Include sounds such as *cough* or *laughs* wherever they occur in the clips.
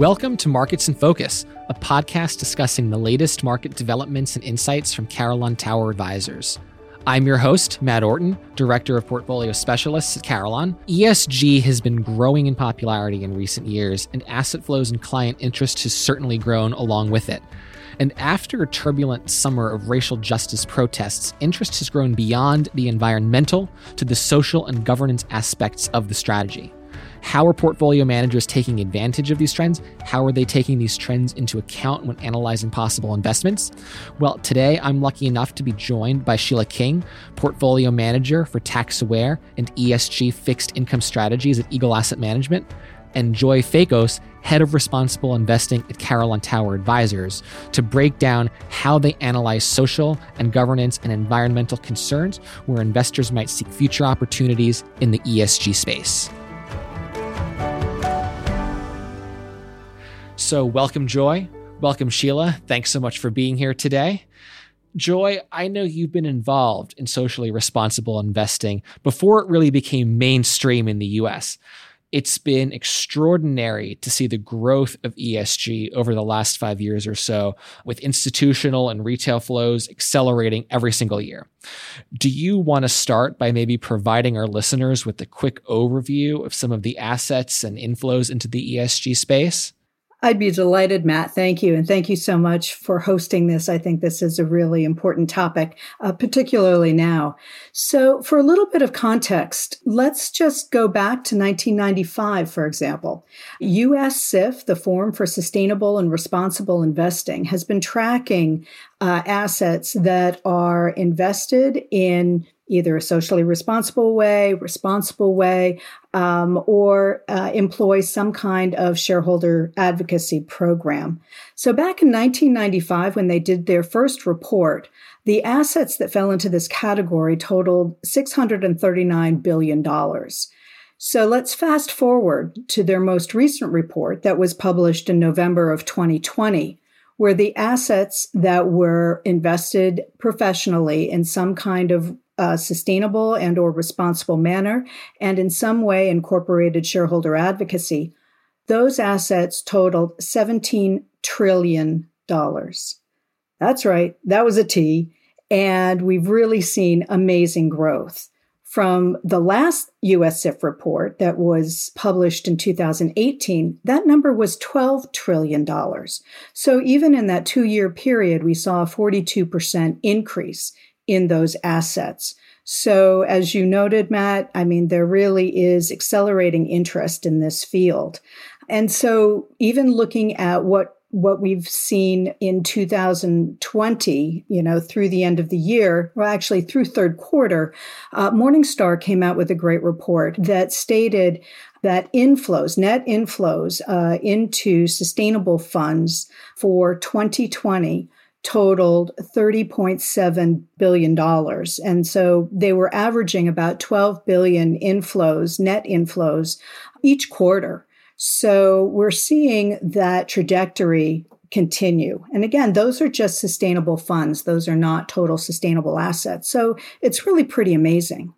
Welcome to Markets in Focus, a podcast discussing the latest market developments and insights from Carillon Tower Advisors. I'm your host, Matt Orton, Director of Portfolio Specialists at Carillon. ESG has been growing in popularity in recent years, and asset flows and client interest has certainly grown along with it. And after a turbulent summer of racial justice protests, interest has grown beyond the environmental to the social and governance aspects of the strategy. How are portfolio managers taking advantage of these trends? How are they taking these trends into account when analyzing possible investments? Well, today I'm lucky enough to be joined by Sheila King, portfolio manager for tax aware and ESG fixed income strategies at Eagle Asset Management and Joy Fakos, head of responsible investing at Carillon Tower Advisors, to break down how they analyze social and governance and environmental concerns where investors might seek future opportunities in the ESG space. So, welcome, Joy. Welcome, Sheila. Thanks so much for being here today. Joy, I know you've been involved in socially responsible investing before it really became mainstream in the US it's been extraordinary to see the growth of ESG over the last five years or so, with institutional and retail flows accelerating every single year. Do you want to start by maybe providing our listeners with a quick overview of some of the assets and inflows into the ESG space? I'd be delighted, Matt. Thank you. And thank you so much for hosting this. I think this is a really important topic, uh, particularly now. So, for a little bit of context, let's just go back to 1995, for example. US SIF, the Forum for Sustainable and Responsible Investing, has been tracking uh, assets that are invested in either a socially responsible way, responsible way, um, or uh, employ some kind of shareholder advocacy program. So back in 1995, when they did their first report, the assets that fell into this category totaled $639 billion. So let's fast forward to their most recent report that was published in November of 2020 where the assets that were invested professionally in some kind of sustainable and or responsible manner and in some way incorporated shareholder advocacy. Those assets totaled 17 trillion dollars. That's right that was a t and we've really seen amazing growth. From the last US SIF report that was published in 2018, that number was $12 trillion. So even in that two year period, we saw a 42% increase in those assets. So, as you noted, Matt, I mean, there really is accelerating interest in this field. And so, even looking at what what we've seen in 2020, you know, through the end of the year, well, actually through third quarter, uh, Morningstar came out with a great report that stated that inflows, net inflows uh, into sustainable funds for 2020 totaled $30.7 billion. And so they were averaging about 12 billion inflows, net inflows each quarter. So we're seeing that trajectory continue. And again, those are just sustainable funds. Those are not total sustainable assets. So it's really pretty amazing.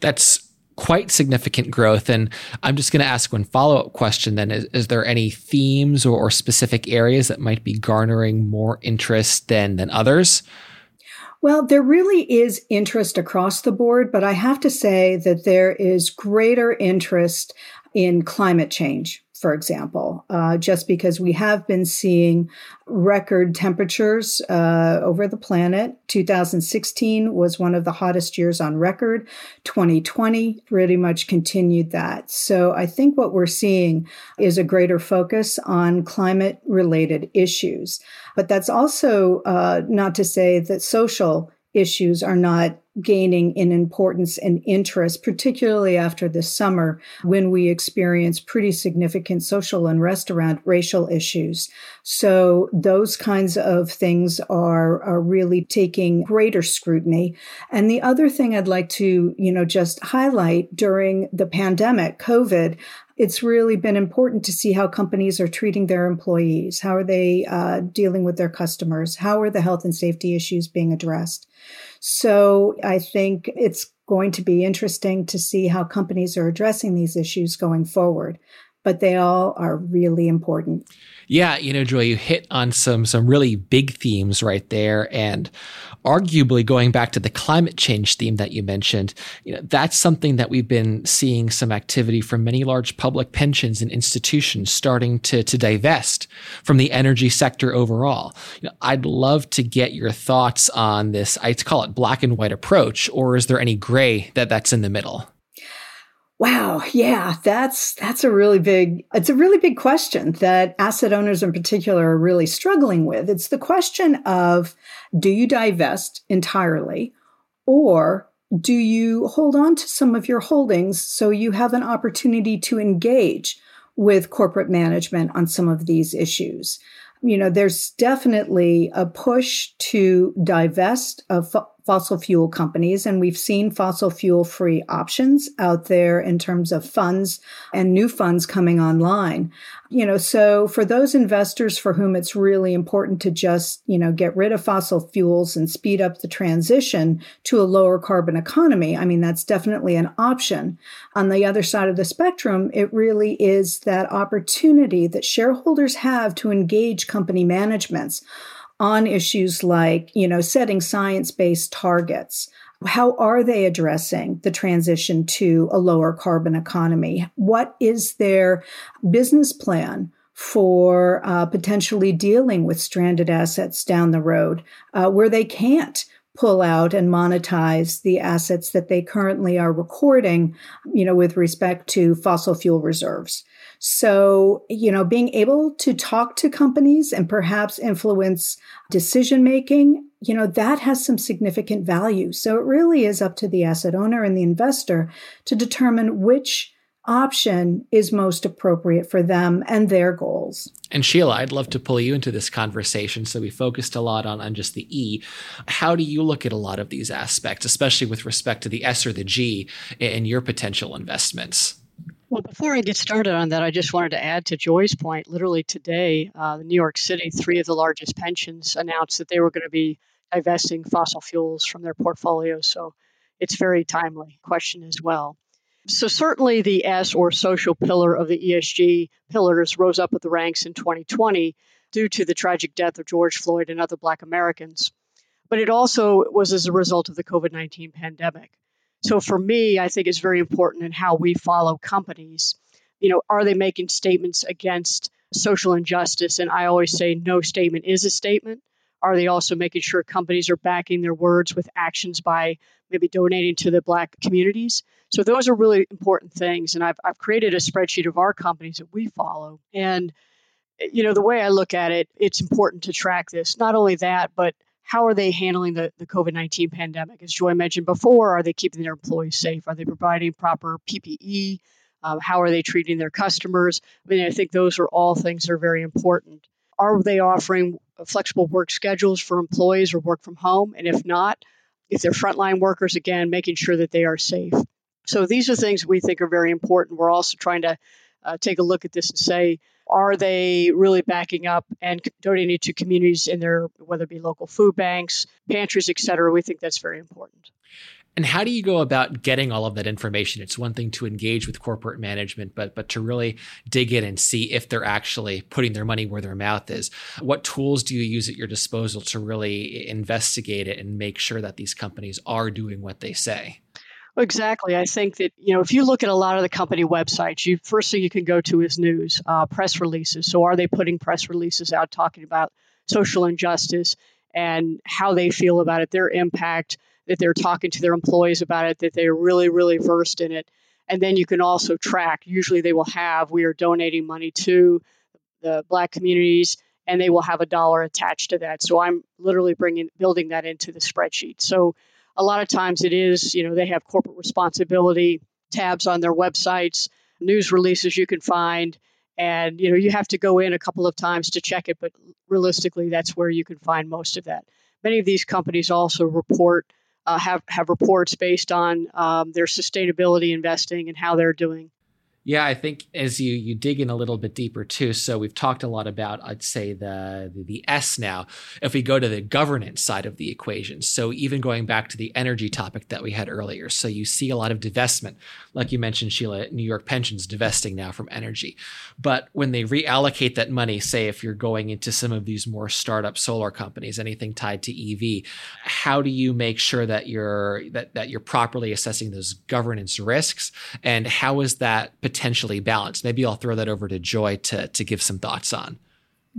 That's quite significant growth. And I'm just going to ask one follow up question then. Is, is there any themes or, or, specific areas that might be garnering more interest than, than others? Well, there really is interest across the board, but I have to say that there is greater interest in climate change for example, uh, just because we have been seeing record temperatures uh, over the planet. 2016 was one of the hottest years on record. 2020 pretty much continued that. So I think what we're seeing is a greater focus on climate related issues. But that's also uh, not to say that social issues are not gaining in importance and interest, particularly after this summer when we experience pretty significant social unrest around racial issues. So those kinds of things are, are really taking greater scrutiny. And the other thing I'd like to, you know, just highlight during the pandemic, COVID, it's really been important to see how companies are treating their employees. How are they uh, dealing with their customers? How are the health and safety issues being addressed? So I think it's going to be interesting to see how companies are addressing these issues going forward. But they all are really important. Yeah, you know, Joy, you hit on some some really big themes right there, and arguably going back to the climate change theme that you mentioned, you know, that's something that we've been seeing some activity from many large public pensions and institutions starting to to divest from the energy sector overall. You know, I'd love to get your thoughts on this. I'd call it black and white approach, or is there any gray that that's in the middle? Wow, yeah, that's that's a really big it's a really big question that asset owners in particular are really struggling with. It's the question of do you divest entirely or do you hold on to some of your holdings so you have an opportunity to engage with corporate management on some of these issues? You know, there's definitely a push to divest of fossil fuel companies. And we've seen fossil fuel free options out there in terms of funds and new funds coming online. You know, so for those investors for whom it's really important to just, you know, get rid of fossil fuels and speed up the transition to a lower carbon economy, I mean, that's definitely an option. On the other side of the spectrum, it really is that opportunity that shareholders have to engage company managements on issues like, you know, setting science based targets. How are they addressing the transition to a lower carbon economy? What is their business plan for uh, potentially dealing with stranded assets down the road uh, where they can't pull out and monetize the assets that they currently are recording, you know, with respect to fossil fuel reserves. So, you know, being able to talk to companies and perhaps influence decision making, you know, that has some significant value. So it really is up to the asset owner and the investor to determine which option is most appropriate for them and their goals. And Sheila, I'd love to pull you into this conversation. So we focused a lot on, on just the E. How do you look at a lot of these aspects, especially with respect to the S or the G in your potential investments? Well, before I get started on that, I just wanted to add to Joy's point. Literally today, uh, New York City, three of the largest pensions announced that they were going to be divesting fossil fuels from their portfolios. So it's very timely question as well. So certainly the S or social pillar of the ESG pillars rose up at the ranks in 2020 due to the tragic death of George Floyd and other Black Americans. But it also was as a result of the COVID 19 pandemic. So for me, I think it's very important in how we follow companies. You know, are they making statements against social injustice? And I always say no statement is a statement. Are they also making sure companies are backing their words with actions by maybe donating to the Black communities? So those are really important things. And I've, I've created a spreadsheet of our companies that we follow. And, you know, the way I look at it, it's important to track this. Not only that, but how are they handling the, the COVID 19 pandemic? As Joy mentioned before, are they keeping their employees safe? Are they providing proper PPE? Um, how are they treating their customers? I mean, I think those are all things that are very important. Are they offering flexible work schedules for employees or work from home? And if not, if they're frontline workers, again, making sure that they are safe. So these are things we think are very important. We're also trying to uh, take a look at this and say, are they really backing up and donating to communities in their, whether it be local food banks, pantries, et cetera? We think that's very important. And how do you go about getting all of that information? It's one thing to engage with corporate management, but but to really dig in and see if they're actually putting their money where their mouth is. What tools do you use at your disposal to really investigate it and make sure that these companies are doing what they say? Exactly. I think that you know if you look at a lot of the company websites, you first thing you can go to is news, uh, press releases. So are they putting press releases out talking about social injustice and how they feel about it, their impact, that they're talking to their employees about it, that they're really really versed in it, and then you can also track. Usually they will have we are donating money to the Black communities, and they will have a dollar attached to that. So I'm literally bringing building that into the spreadsheet. So a lot of times it is, you know, they have corporate responsibility tabs on their websites, news releases you can find, and you know you have to go in a couple of times to check it, but realistically, that's where you can find most of that. Many of these companies also report uh, have have reports based on um, their sustainability investing and how they're doing. Yeah, I think as you you dig in a little bit deeper too. So we've talked a lot about I'd say the, the S now. If we go to the governance side of the equation, so even going back to the energy topic that we had earlier, so you see a lot of divestment, like you mentioned, Sheila, New York pensions divesting now from energy. But when they reallocate that money, say if you're going into some of these more startup solar companies, anything tied to EV, how do you make sure that you're that that you're properly assessing those governance risks, and how is that potentially balanced? Maybe I'll throw that over to Joy to, to give some thoughts on.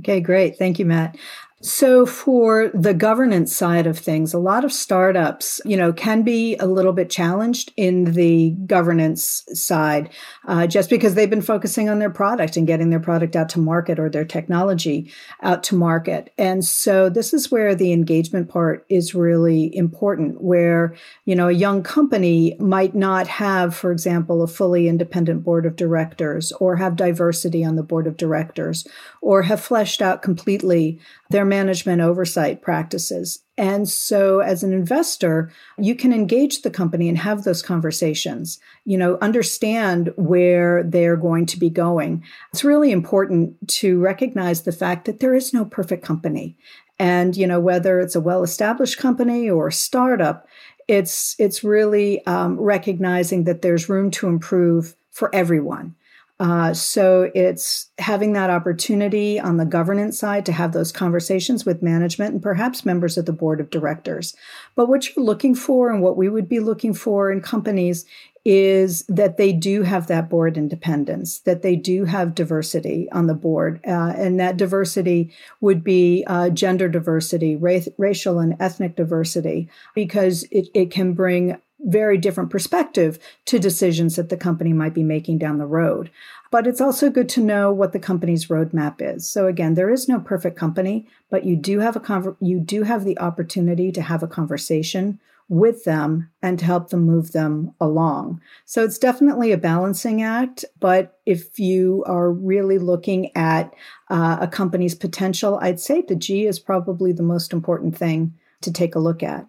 Okay, great. Thank you, Matt. So for the governance side of things, a lot of startups, you know, can be a little bit challenged in the governance side, uh, just because they've been focusing on their product and getting their product out to market or their technology out to market. And so this is where the engagement part is really important, where, you know, a young company might not have, for example, a fully independent board of directors or have diversity on the board of directors or have fleshed out completely their management oversight practices. And so as an investor, you can engage the company and have those conversations, you know, understand where they're going to be going. It's really important to recognize the fact that there is no perfect company. And, you know, whether it's a well-established company or a startup, it's, it's really um, recognizing that there's room to improve for everyone. Uh, so it's having that opportunity on the governance side to have those conversations with management and perhaps members of the board of directors. But what you're looking for and what we would be looking for in companies is that they do have that board independence, that they do have diversity on the board. Uh, and that diversity would be uh, gender diversity, ra- racial and ethnic diversity, because it, it can bring very different perspective to decisions that the company might be making down the road. But it's also good to know what the company's roadmap is. So again, there is no perfect company, but you do have a conver- you do have the opportunity to have a conversation with them and to help them move them along. So it's definitely a balancing act. But if you are really looking at uh, a company's potential, I'd say the G is probably the most important thing to take a look at.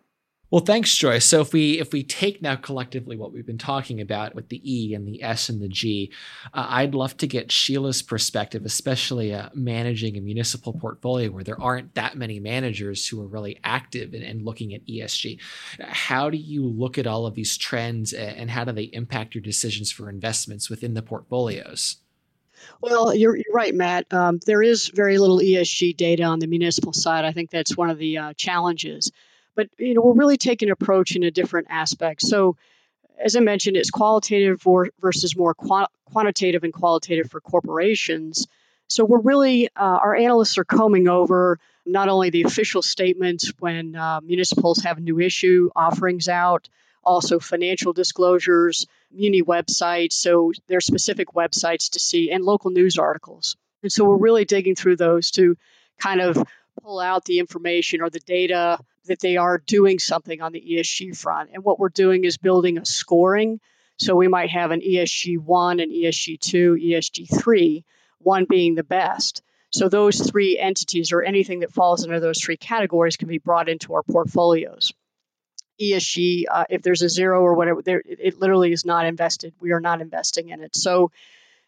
Well, thanks, Joy. So if we if we take now collectively what we've been talking about with the E and the S and the G, uh, I'd love to get Sheila's perspective, especially uh, managing a municipal portfolio where there aren't that many managers who are really active in, in looking at ESG. How do you look at all of these trends and how do they impact your decisions for investments within the portfolios? Well, you're, you're right, Matt. Um, there is very little ESG data on the municipal side. I think that's one of the uh, challenges. But you know, we're really taking an approach in a different aspect. So, as I mentioned, it's qualitative versus more quantitative and qualitative for corporations. So we're really uh, our analysts are combing over not only the official statements when uh, municipals have new issue offerings out, also financial disclosures, muni websites. So there's specific websites to see and local news articles. And so we're really digging through those to kind of pull out the information or the data that they are doing something on the ESG front. And what we're doing is building a scoring. So we might have an ESG 1, an ESG 2, ESG 3, one being the best. So those three entities or anything that falls under those three categories can be brought into our portfolios. ESG, uh, if there's a zero or whatever, there, it literally is not invested. We are not investing in it. So,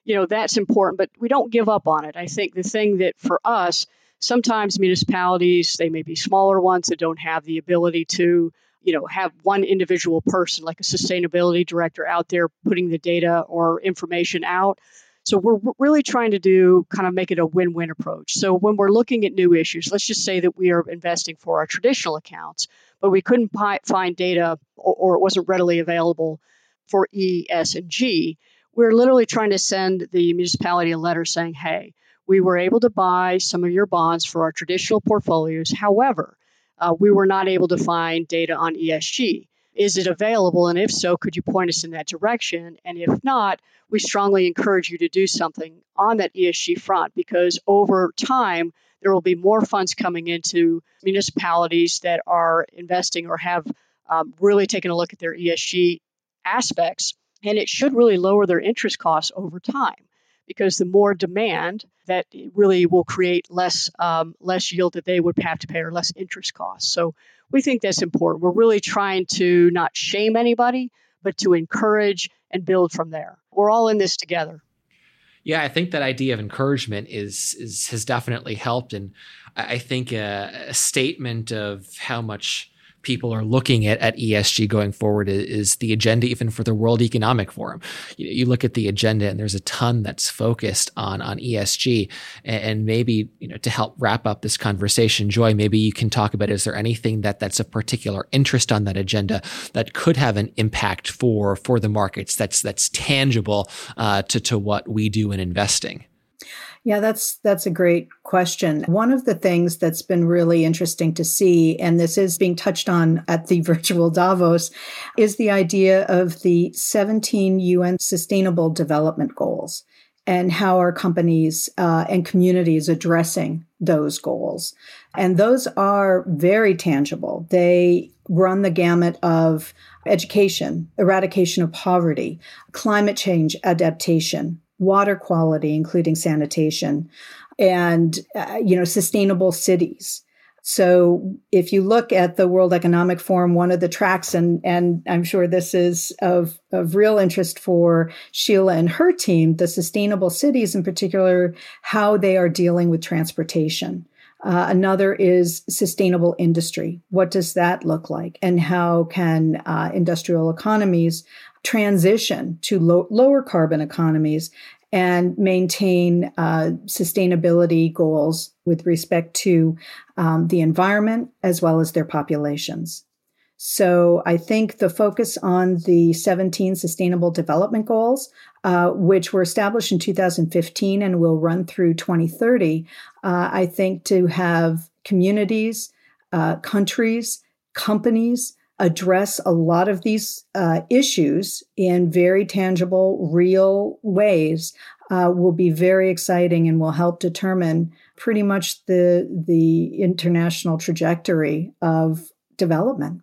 you know, that's important, but we don't give up on it. I think the thing that for us, sometimes municipalities they may be smaller ones that don't have the ability to you know have one individual person like a sustainability director out there putting the data or information out. So we're really trying to do kind of make it a win-win approach. So when we're looking at new issues let's just say that we are investing for our traditional accounts but we couldn't find data or, it wasn't readily available for e s and g we're literally trying to send the municipality a letter saying hey we were able to buy some of your bonds for our traditional portfolios. However, uh, we were not able to find data on ESG. Is it available? And if so, could you point us in that direction? And if not, we strongly encourage you to do something on that ESG front because over time, there will be more funds coming into municipalities that are investing or have um, really taken a look at their ESG aspects. And it should really lower their interest costs over time because the more demand that really will create less um, less yield that they would have to pay or less interest costs. So we think that's important. We're really trying to not shame anybody, but to encourage and build from there. We're all in this together. Yeah, I think that idea of encouragement is is has definitely helped, and I think a, a statement of how much people are looking at, at ESG going forward is, the agenda even for the World Economic Forum. You, you, look at the agenda and there's a ton that's focused on on ESG and, and, maybe you know to help wrap up this conversation, Joy, maybe you can talk about is there anything that that's a particular interest on that agenda that could have an impact for for the markets that's that's tangible uh, to to what we do in investing. Yeah, that's that's a great question. One of the things that's been really interesting to see and this is being touched on at the *laughs* virtual Davos is the idea of the 17 UN sustainable development goals and how our companies uh, and communities addressing those goals. And those are very tangible. They run the gamut of education, eradication of poverty, climate change adaptation, water quality, including sanitation, and uh, you know sustainable cities. So if you look at the World Economic Forum, one of the tracks, and and I'm sure this is of of real interest for Sheila and her team, the sustainable cities in particular, how they are dealing with transportation. Uh, another is sustainable industry. What does that look like? And how can uh, industrial economies transition to lo- lower carbon economies and maintain uh, sustainability goals with respect to um, the environment as well as their populations. So I think the focus on the 17 Sustainable Development Goals, uh, which were established in 2015 and will run through 2030, uh, I think to have communities, uh, countries, companies address a lot of these uh, issues in very tangible, real ways uh, will be very exciting and will help determine pretty much the the international trajectory of development.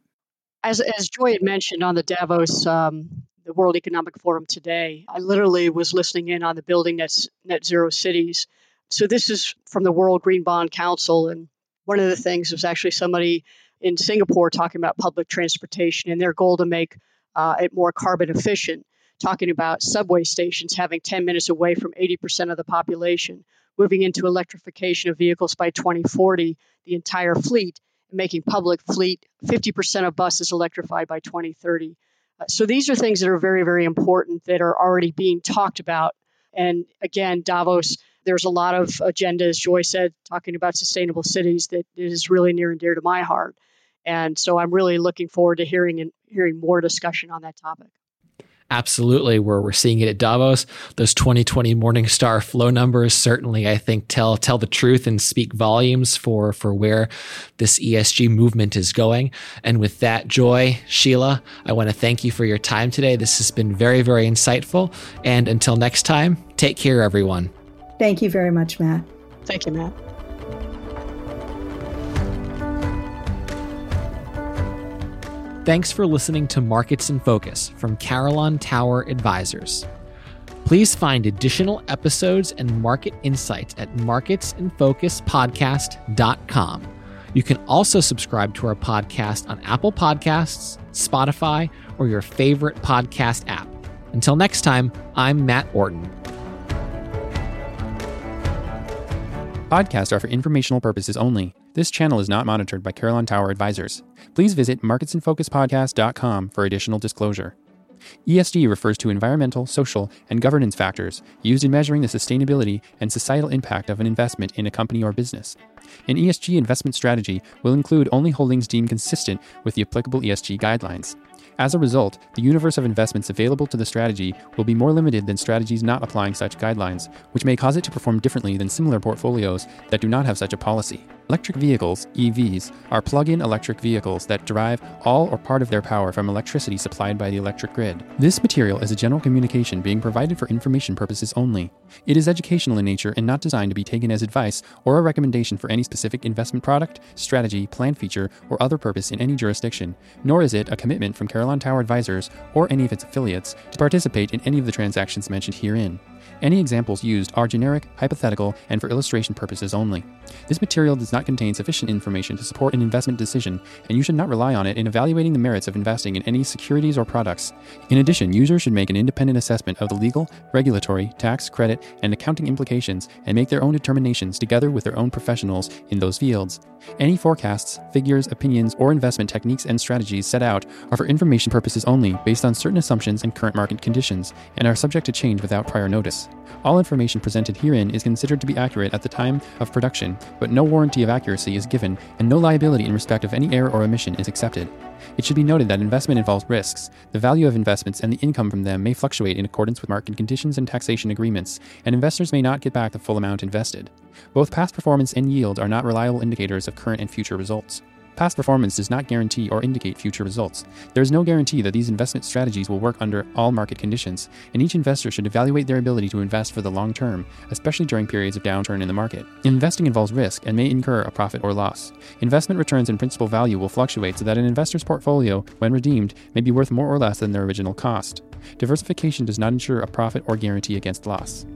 As as Joy had mentioned on the Davos. Um, the World Economic Forum today. I literally was listening in on the building net, net zero cities. So this is from the World Green Bond Council, and one of the things was actually somebody in Singapore talking about public transportation and their goal to make uh, it more carbon efficient, talking about subway stations having 10 minutes away from 80% of the population, moving into electrification of vehicles by 2040, the entire fleet, and making public fleet 50% of buses electrified by 2030. Uh, so these are things that are very, very important that are already being talked about. And again, Davos there's a lot of agendas, Joy said, talking about sustainable cities that is really near and dear to my heart. And so I'm really looking forward to hearing and hearing more discussion on that topic. Absolutely, where we're seeing it at Davos, those 2020 Morningstar flow numbers certainly, I think, tell tell the truth and speak volumes for for where this ESG movement is going. And with that, Joy, Sheila, I want to thank you for your time today. This has been very, very insightful. And until next time, take care, everyone. Thank you very much, Matt. Thank you, Matt. Thanks for listening to Markets in Focus from Carillon Tower Advisors. Please find additional episodes and market insights at marketsinfocuspodcast.com. You can also subscribe to our podcast on Apple Podcasts, Spotify, or your favorite podcast app. Until next time, I'm Matt Orton. Podcasts are for informational purposes only. This channel is not monitored by Carillon Tower Advisors. Please visit marketsinfocuspodcast.com for additional disclosure. ESG refers to environmental, social, and governance factors used in measuring the sustainability and societal impact of an investment in a company or business. An ESG investment strategy will include only holdings deemed consistent with the applicable ESG guidelines. As a result, the universe of investments available to the strategy will be more limited than strategies not applying such guidelines, which may cause it to perform differently than similar portfolios that do not have such a policy. Electric vehicles, EVs, are plug in electric vehicles that derive all or part of their power from electricity supplied by the electric grid. This material is a general communication being provided for information purposes only. It is educational in nature and not designed to be taken as advice or a recommendation for any specific investment product, strategy, plan feature, or other purpose in any jurisdiction, nor is it a commitment from Carillon Tower Advisors or any of its affiliates to participate in any of the transactions mentioned herein. Any examples used are generic, hypothetical, and for illustration purposes only. This material does not contain sufficient information to support an investment decision, and you should not rely on it in evaluating the merits of investing in any securities or products. In addition, users should make an independent assessment of the legal, regulatory, tax, credit, and accounting implications and make their own determinations together with their own professionals in those fields. Any forecasts, figures, opinions, or investment techniques and strategies set out are for information purposes only based on certain assumptions and current market conditions and are subject to change without prior notice. All information presented herein is considered to be accurate at the time of production, but no warranty of accuracy is given and no liability in respect of any error or omission is accepted. It should be noted that investment involves risks. The value of investments and the income from them may fluctuate in accordance with market conditions and taxation agreements, and investors may not get back the full amount invested. Both past performance and yield are not reliable indicators of current and future results. Past performance does not guarantee or indicate future results. There is no guarantee that these investment strategies will work under all market conditions, and each investor should evaluate their ability to invest for the long term, especially during periods of downturn in the market. Investing involves risk and may incur a profit or loss. Investment returns and principal value will fluctuate so that an investor's portfolio, when redeemed, may be worth more or less than their original cost. Diversification does not ensure a profit or guarantee against loss.